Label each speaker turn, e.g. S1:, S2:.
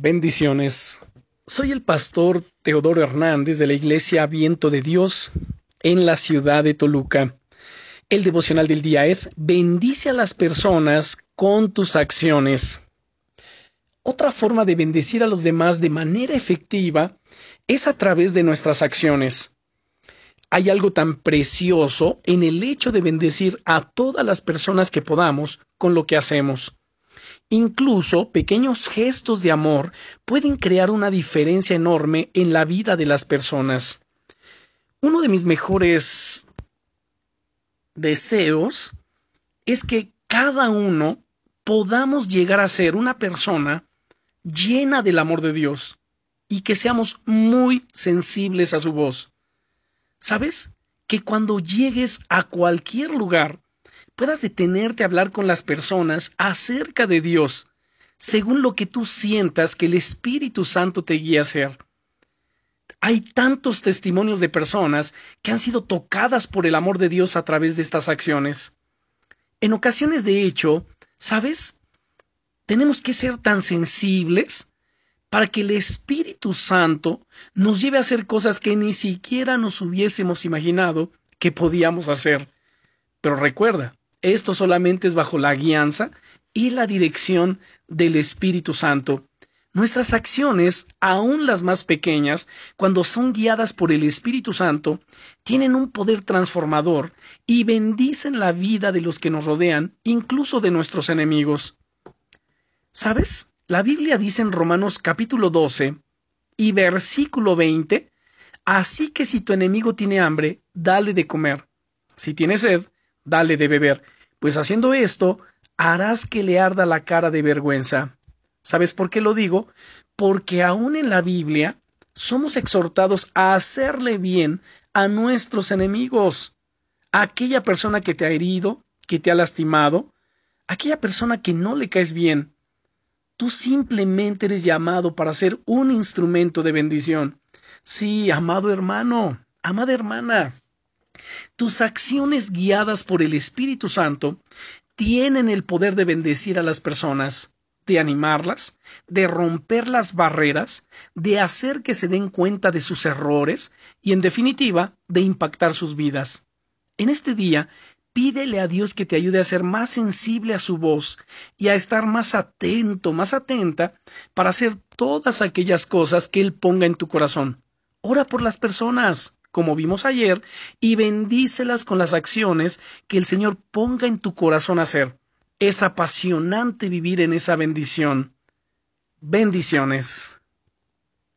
S1: Bendiciones. Soy el pastor Teodoro Hernández de la Iglesia Viento de Dios en la ciudad de Toluca. El devocional del día es Bendice a las personas con tus acciones. Otra forma de bendecir a los demás de manera efectiva es a través de nuestras acciones. Hay algo tan precioso en el hecho de bendecir a todas las personas que podamos con lo que hacemos. Incluso pequeños gestos de amor pueden crear una diferencia enorme en la vida de las personas. Uno de mis mejores deseos es que cada uno podamos llegar a ser una persona llena del amor de Dios y que seamos muy sensibles a su voz. ¿Sabes? Que cuando llegues a cualquier lugar puedas detenerte a hablar con las personas acerca de Dios, según lo que tú sientas que el Espíritu Santo te guía a hacer. Hay tantos testimonios de personas que han sido tocadas por el amor de Dios a través de estas acciones. En ocasiones, de hecho, ¿sabes? Tenemos que ser tan sensibles para que el Espíritu Santo nos lleve a hacer cosas que ni siquiera nos hubiésemos imaginado que podíamos hacer. Pero recuerda, esto solamente es bajo la guianza y la dirección del Espíritu Santo. Nuestras acciones, aun las más pequeñas, cuando son guiadas por el Espíritu Santo, tienen un poder transformador y bendicen la vida de los que nos rodean, incluso de nuestros enemigos. ¿Sabes? La Biblia dice en Romanos capítulo 12 y versículo 20, Así que si tu enemigo tiene hambre, dale de comer. Si tiene sed, dale de beber, pues haciendo esto harás que le arda la cara de vergüenza. ¿Sabes por qué lo digo? Porque aún en la Biblia somos exhortados a hacerle bien a nuestros enemigos, a aquella persona que te ha herido, que te ha lastimado, aquella persona que no le caes bien. Tú simplemente eres llamado para ser un instrumento de bendición. Sí, amado hermano, amada hermana. Tus acciones guiadas por el Espíritu Santo tienen el poder de bendecir a las personas, de animarlas, de romper las barreras, de hacer que se den cuenta de sus errores y, en definitiva, de impactar sus vidas. En este día, pídele a Dios que te ayude a ser más sensible a su voz y a estar más atento, más atenta para hacer todas aquellas cosas que Él ponga en tu corazón. Ora por las personas como vimos ayer, y bendícelas con las acciones que el Señor ponga en tu corazón hacer. Es apasionante vivir en esa bendición. Bendiciones.